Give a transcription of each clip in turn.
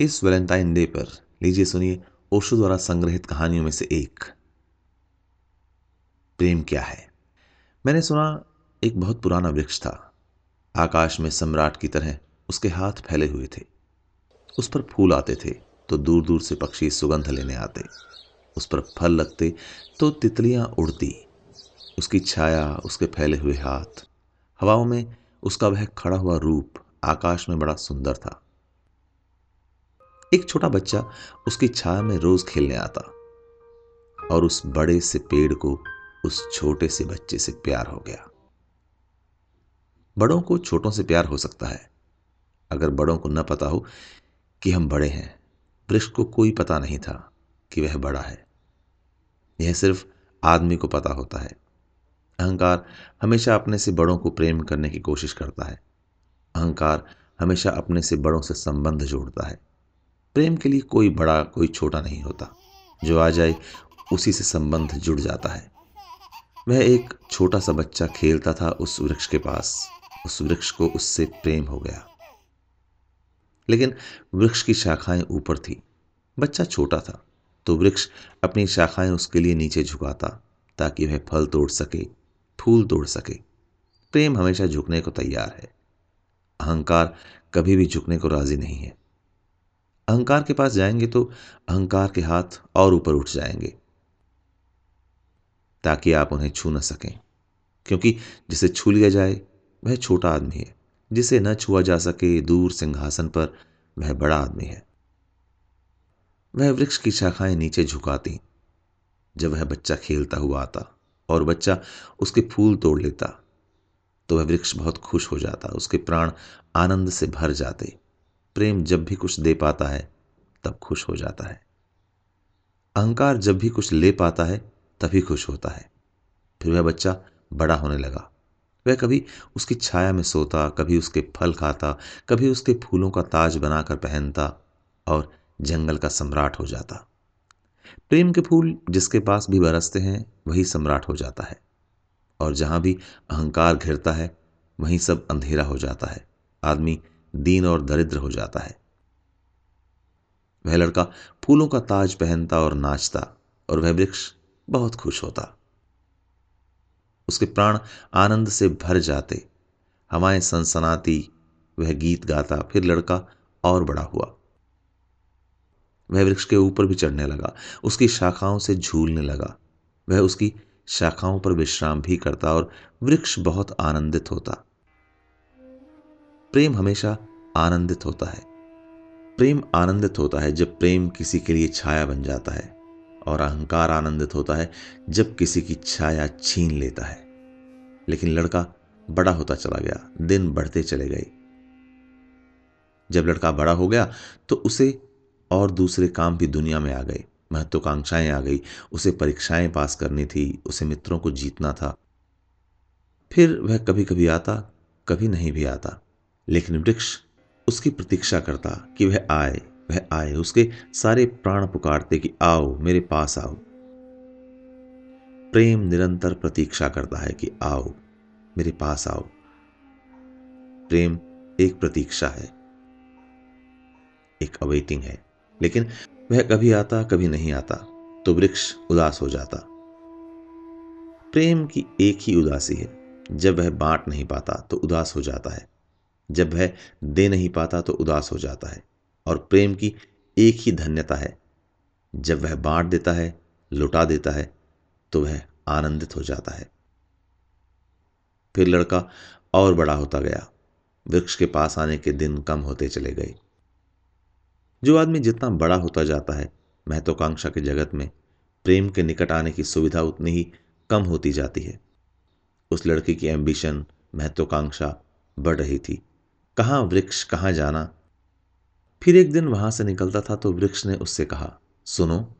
इस Valentine day पर, लीजिए सुनिए ओशो द्वारा संग्रहित कहानियों में से एक। प्रेम क्या है? मैंने सुना एक बहुत पुराना वृक्ष था। आकाश में सम्राट की तरह उसके हाथ फैले हुए थे। उस पर फूल आते थे तो दूर दूर से पक्षी सुगंध लेने आते। उस पर फल लगते तो तितलियाँ उड़ती। उसकी छाया, उसके फैले हुए हाथ, हवाओं में उसका वह खड़ा हुआ रूप आकाश में बड़ा सुंदर था। एक छोटा बच्चा उसकी छाया में रोज खेलने आता और उस बड़े से पेड़ को उस छोटे से बच्चे से प्यार हो गया। बड़ों को छोटों से प्यार हो सकता है, अगर बड़ों को न पता हो कि हम बड़े हैं। वृक्ष को कोई पता नहीं था कि वह बड़ा है। यह सिर्फ़ आदमी को पता होता है। अहंकार हमेशा अपने से बड़ों को प्रेम करने की कोशिश करता है। अहंकार हमेशा अपने से बड़ों से संबंध जोड़ता है। प्रेम के लिए कोई बड़ा, कोई छोटा नहीं होता। जो आ जाए, उसी से संबंध जुड़ जाता है। वह एक छोटा सा बच्चा खेलता था उस वृक्ष के पास। उस वृक्ष को उससे प्रेम हो गया। लेकिन वृक्ष की शाखाएँ ऊपर थी। बच्चा छोटा था तो वृक्ष अपनी शाखाएँ उसके लिए नीचे झुकाता, ताकि वह फल तोड़ सके, फूल तोड़ सके। प्रेम हमेशा झुकने को तैयार है। अहंकार कभी भी झुकने को राज़ी नहीं है। अहंकार के पास जाएँगे तो अहंकार के हाथ और ऊपर उठ जाएँगे, ताकि आप उन्हें छू न सकें। क्योंकि जिसे छू लिया जाए, वह छोटा आदमी है। जिसे न छुआ जा सके दूर सिंहासन पर वह बड़ा आदमी है। वह वृक्ष की शाखाएँ नीचे झुकाती, जब वह बच्चा खेलता हुआ आता और बच्चा उसके फूल तोड़ लेता तो वह वृक्ष बहुत खुश हो जाता, उसके प्राण आनंद से भर जाते। प्रेम जब भी कुछ दे पाता है, तब खुश हो जाता है। अहंकार जब भी कुछ ले पाता है, तभी खुश होता है। फिर वह बच्चा बड़ा होने लगा। वह कभी उसकी छाया में सोता, कभी उसके फल खाता, कभी उसके फूलों का ताज बनाकर पहनता और जंगल का सम्राट हो जाता। प्रेम के फूल जिसके पास भी बरसते हैं, वही सम्राट हो जाता है। और जहाँ भी अहंकार घिरता है, वहीं सब अंधेरा हो जाता है। आदमी दीन और दरिद्र हो जाता है। वह लड़का फूलों का ताज पहनता और नाचता और वह वृक्ष बहुत खुश होता। उसके प्राण आनंद से भर जाते। हवाएँ सनसनाती वह गीत गाता, फिर लड़का और बड़ा हुआ। वह वृक्ष के ऊपर भी चढ़ने लगा, उसकी शाखाओं से झूलने लगा। वह उसकी शाखाओं पर विश्राम भी करता और वृक्ष बहुत आनंदित होता। प्रेम हमेशा आनंदित होता है। प्रेम आनंदित होता है जब प्रेम किसी के लिए छाया बन जाता है और अहंकार आनंदित होता है जब किसी की छाया छीन लेता है। लेकिन लड़का बड़ा होता चला गया, दिन बढ़ते चले गए। जब लड़का बड़ा हो गया तो उसे और दूसरे काम भी दुनिया में आ गए, महत्वाकांक्षाएँ आ गई, उसे परीक्षाएँ पास करनी थी, उसे मित्रों को जीतना था। फिर वह कभी कभी आता, कभी नहीं भी आता। लेकिन वृक्ष उसकी प्रतीक्षा करता कि वह आए वह आए, उसके सारे प्राण पुकारते कि आओ, मेरे पास आओ। प्रेम निरंतर प्रतीक्षा करता है कि आओ, मेरे पास आओ। प्रेम एक प्रतीक्षा है, एक अवेटिंग है, लेकिन वह कभी आता, कभी नहीं आता तो वृक्ष उदास हो जाता। प्रेम की एक ही उदासी है, जब वह बांट नहीं पाता तो उदास हो जाता है। जब वह दे नहीं पाता तो उदास हो जाता है और प्रेम की एक ही धन्यता है। जब वह बांट देता है, लुटा देता है तो वह आनंदित हो जाता है। फिर लड़का और बड़ा होता गया। वृक्ष के पास आने के दिन कम होते चले गए। जो आदमी जितना बड़ा होता जाता है, महत्वाकांक्षा के जगत में प्रेम के निकट आने की सुविधा उतनी ही कम होती जाती है। उस लड़के की एम्बिशन महत्वाकांक्षा बढ़ रही थी। कहाँ वृक्ष, कहाँ जाना। फिर एक दिन वहाँ से निकलता था तो वृक्ष ने उससे कहा, सुनो,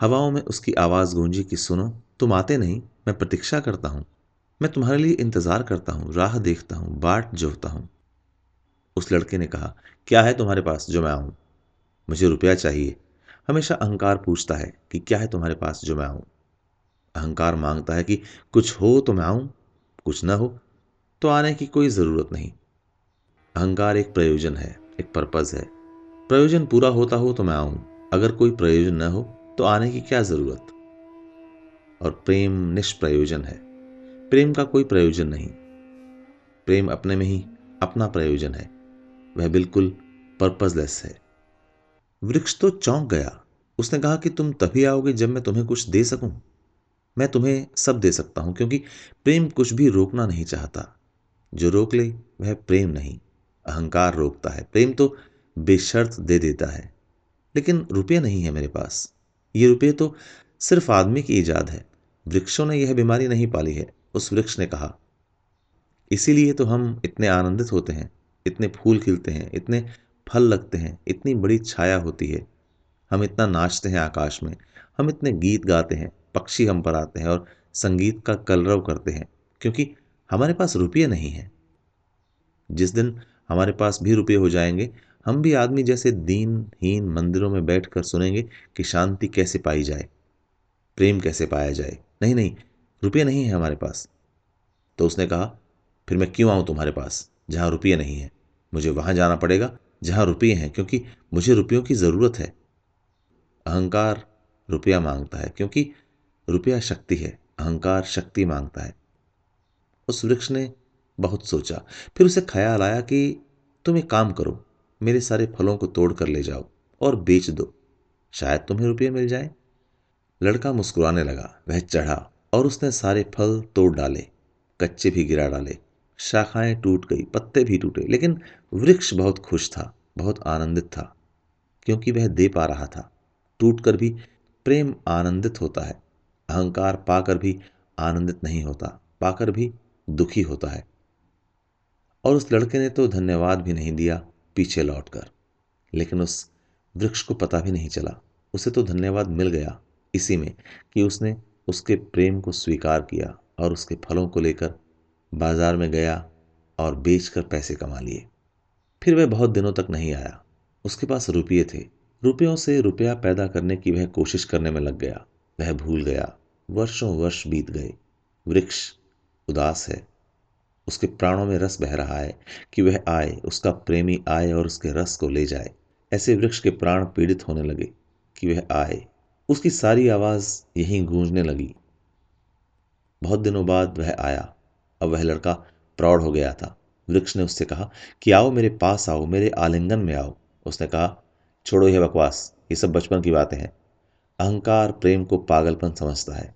हवाओं में उसकी आवाज़ गूंजी कि सुनो, तुम आते नहीं, मैं प्रतीक्षा करता हूँ। मैं तुम्हारे लिए इंतज़ार करता हूँ, राह देखता हूँ, बाट जोहता हूँ। उस लड़के ने कहा, क्या है तुम्हारे पास जो मैं आऊँ? मुझे रुपया चाहिए। हमेशा अहंकार पूछता है कि क्या है तुम्हारे पास जो मैं आऊँ? अहंकार माँगता है कि कुछ हो तो मैं आऊँ, कुछ ना हो तो आने की कोई ज़रूरत नहीं। अहंकार एक प्रयोजन है, एक पर्पज है। प्रयोजन पूरा होता हो तो मैं आऊँ। अगर कोई प्रयोजन न हो तो आने की क्या ज़रूरत? और प्रेम निष्प्रयोजन है। प्रेम का कोई प्रयोजन नहीं। प्रेम अपने में ही अपना प्रयोजन है। वह बिल्कुल पर्पजलेस है। वृक्ष तो चौंक गया। उसने कहा कि तुम तभी आओगे जब मैं तुम्हें कुछ दे सकूँ। मैं तुम्हें सब दे सकता हूँ, क्योंकि प्रेम कुछ भी रोकना नहीं चाहता। जो रोक ले, वह प्रेम नहीं। अहंकार रोकता है। प्रेम तो बेशर्त दे देता है। लेकिन रुपये नहीं है मेरे पास। ये रुपये तो सिर्फ़ आदमी की ईजाद है। वृक्षों ने यह बीमारी नहीं पाली है, उस वृक्ष ने कहा। इसीलिए तो हम इतने आनंदित होते हैं, इतने फूल खिलते हैं, इतने फल लगते हैं, इतनी बड़ी छाया होती है। हम इतना नाचते हैं आकाश में, हम इतने गीत गाते हैं, पक्षी हम पर आते हैं और संगीत का कलरव करते हैं, क्योंकि हमारे पास रुपये नहीं है। जिस दिन हमारे पास भी रुपये हो जाएँगे। हम भी आदमी जैसे दीनहीन मंदिरों में बैठकर सुनेंगे कि शांति कैसे पाई जाए, प्रेम कैसे पाया जाए। नहीं नहीं, रुपये नहीं है हमारे पास। तो उसने कहा, फिर मैं क्यों आऊँ तुम्हारे पास, जहाँ रुपये नहीं है? मुझे वहाँ जाना पड़ेगा, जहाँ रुपये हैं, क्योंकि मुझे रुपयों की ज़रूरत है। अहंकार रुपया माँगता है, क्योंकि रुपया शक्ति है, अहंकार शक्ति माँगता है। उस वृक्ष ने बहुत सोचा। फिर उसे ख्याल आया कि तुम एक काम करो, मेरे सारे फलों को तोड़ कर ले जाओ और बेच दो। शायद तुम्हें रुपये मिल जाए। लड़का मुस्कुराने लगा, वह चढ़ा और उसने सारे फल तोड़ डाले, कच्चे भी गिरा डाले। शाखाएँ टूट गई, पत्ते भी टूटे, लेकिन वृक्ष बहुत खुश था, बहुत आनंदित था, क्योंकि वह दे पा रहा था। टूट कर भी प्रेम आनंदित होता है, अहंकार पाकर भी आनंदित नहीं होता, पाकर भी दुखी होता है। और उस लड़के ने तो धन्यवाद भी नहीं दिया पीछे लौटकर। लेकिन उस वृक्ष को पता भी नहीं चला। उसे तो धन्यवाद मिल गया इसी में कि उसने उसके प्रेम को स्वीकार किया और उसके फलों को लेकर बाज़ार में गया और बेचकर पैसे कमा लिए। फिर वह बहुत दिनों तक नहीं आया। उसके पास रुपये थे। रुपयों से रुपया पैदा करने की वह कोशिश करने में लग गया। वह भूल गया। वर्षों वर्ष बीत गए। वृक्ष उदास है। उसके प्राणों में रस बह रहा है कि वह आए, उसका प्रेमी आए और उसके रस को ले जाए। ऐसे वृक्ष के प्राण पीड़ित होने लगे कि वह आए। उसकी सारी आवाज़ यहीं गूंजने लगी। बहुत दिनों बाद वह आया। अब वह लड़का प्रौढ़ हो गया था। वृक्ष ने उससे कहा, कि आओ मेरे पास आओ, मेरे आलिंगन में आओ। उसने कहा, छोड़ो यह बकवास, ये सब बचपन की बातें हैं। अहंकार प्रेम को पागलपन समझता है।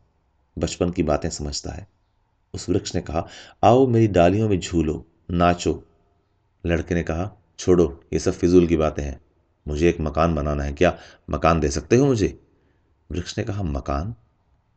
बचपन की बातें समझता है। वृक्ष ने कहा, आओ मेरी डालियों में झूलो, नाचो। लड़के ने कहा, छोड़ो, ये सब फिजूल की बातें हैं। मुझे एक मकान बनाना है, क्या मकान दे सकते हो मुझे? वृक्ष ने कहा, मकान?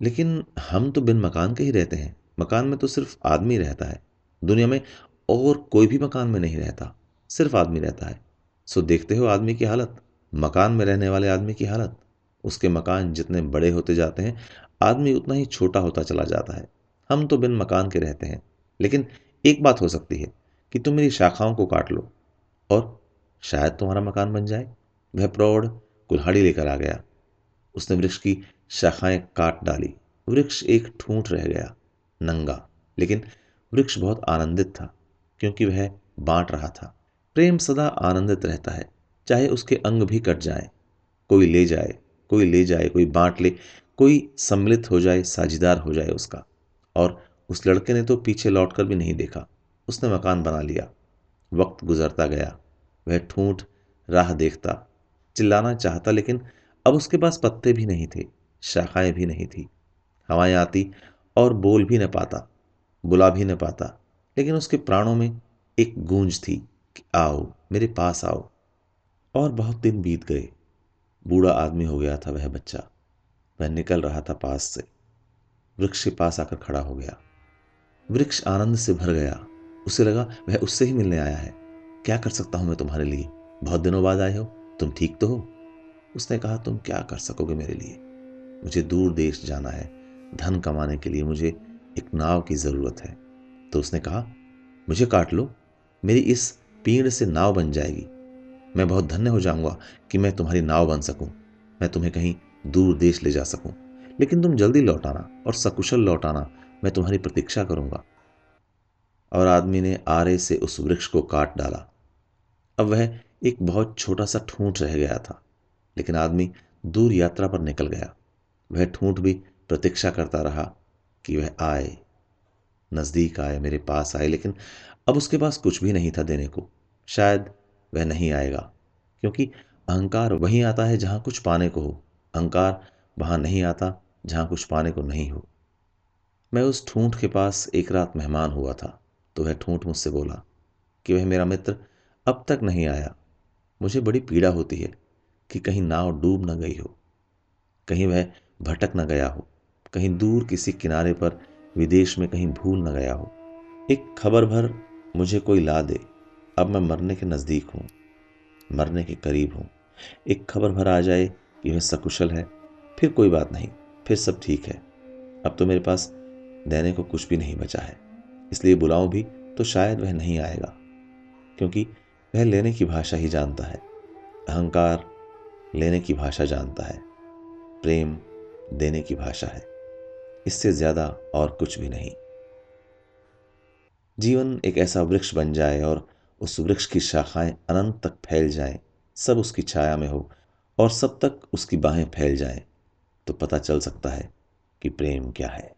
लेकिन हम तो बिन मकान के ही रहते हैं। मकान में तो सिर्फ़ आदमी रहता है। दुनिया में और कोई भी मकान में नहीं रहता। सिर्फ़ आदमी रहता है। सो देखते हो आदमी की हालत। मकान में रहने वाले आदमी की हालत। उसके मकान जितने बड़े होते जाते हैं, आदमी उतना ही छोटा होता चला जाता है। हम तो बिन मकान के रहते हैं। लेकिन एक बात हो सकती है कि तुम मेरी शाखाओं को काट लो और शायद तुम्हारा मकान बन जाए। वह प्रौढ़ कुल्हाड़ी लेकर आ गया। उसने वृक्ष की शाखाएँ काट डाली। वृक्ष एक ठूंठ रह गया, नंगा। लेकिन वृक्ष बहुत आनंदित था, क्योंकि वह बांट रहा था। प्रेम सदा आनंदित रहता है, चाहे उसके अंग भी कट जाए। कोई ले जाए, कोई ले जाए, कोई बांट ले, कोई सम्मिलित हो जाए, साझीदार हो जाए उसका। और उस लड़के ने तो पीछे लौटकर भी नहीं देखा। उसने मकान बना लिया। वक्त गुजरता गया। वह ठूंठ राह देखता। चिल्लाना चाहता लेकिन अब उसके पास पत्ते भी नहीं थे, शाखाएँ भी नहीं थी। हवाएँ आती और बोल भी न पाता, बुला भी न पाता। लेकिन उसके प्राणों में एक गूंज थी कि आओ, मेरे पास आओ। और बहुत दिन बीत गए। बूढ़ा आदमी हो गया था वह बच्चा। वह निकल रहा था पास से। वृक्ष के पास आकर खड़ा हो गया। वृक्ष आनंद से भर गया। उसे लगा, वह उससे ही मिलने आया है। क्या कर सकता हूँ मैं तुम्हारे लिए? बहुत दिनों बाद आए हो। तुम ठीक तो हो? उसने कहा, तुम क्या कर सकोगे मेरे लिए? मुझे दूर देश जाना है। धन कमाने के लिए मुझे एक नाव की ज़रूरत है। तो उसने कहा, मुझे काट लो। मेरी इस पीड़ से नाव बन जाएगी। मैं बहुत धन्य हो जाऊँगा कि मैं तुम्हारी नाव बन सकूँ। मैं तुम्हें कहीं दूर देश ले जा सकूँ। लेकिन तुम जल्दी लौट आना और सकुशल लौट आना, मैं तुम्हारी प्रतीक्षा करूँगा। और आदमी ने आरे से उस वृक्ष को काट डाला। अब वह एक बहुत छोटा सा ठूंठ रह गया था, लेकिन आदमी दूर यात्रा पर निकल गया। वह ठूंठ भी प्रतीक्षा करता रहा कि वह आए, नज़दीक आए, मेरे पास आए, लेकिन अब उसके पास कुछ भी नहीं था देने को। शायद वह नहीं आएगा, क्योंकि अहंकार वहीं आता है जहाँ कुछ पाने को हो। अहंकार वहाँ नहीं आता जहाँ कुछ पाने को नहीं हो। मैं उस ठूंठ के पास एक रात मेहमान हुआ था तो वह ठूंठ मुझसे बोला कि वह मेरा मित्र अब तक नहीं आया। मुझे बड़ी पीड़ा होती है कि कहीं नाव डूब न गई हो, कहीं वह भटक न गया हो, कहीं दूर किसी किनारे पर विदेश में कहीं भूल न गया हो। एक खबर भर मुझे कोई ला दे, अब मैं मरने के नज़दीक हूँ, मरने के करीब हूँ। एक खबर भर आ जाए कि वह सकुशल है फिर कोई बात नहीं फिर सब ठीक है। अब तो मेरे पास देने को कुछ भी नहीं बचा है। इसलिए बुलाऊं भी तो शायद वह नहीं आएगा क्योंकि वह लेने की भाषा ही जानता है। अहंकार लेने की भाषा जानता है प्रेम देने की भाषा है। इससे ज़्यादा और कुछ भी नहीं। जीवन एक ऐसा वृक्ष बन जाए और उस वृक्ष की शाखाएँ अनंत तक फैल जाएँ, सब उसकी छाया में हो और सब तक उसकी बाहें फैल जाएँ, तो पता चल सकता है कि प्रेम क्या है।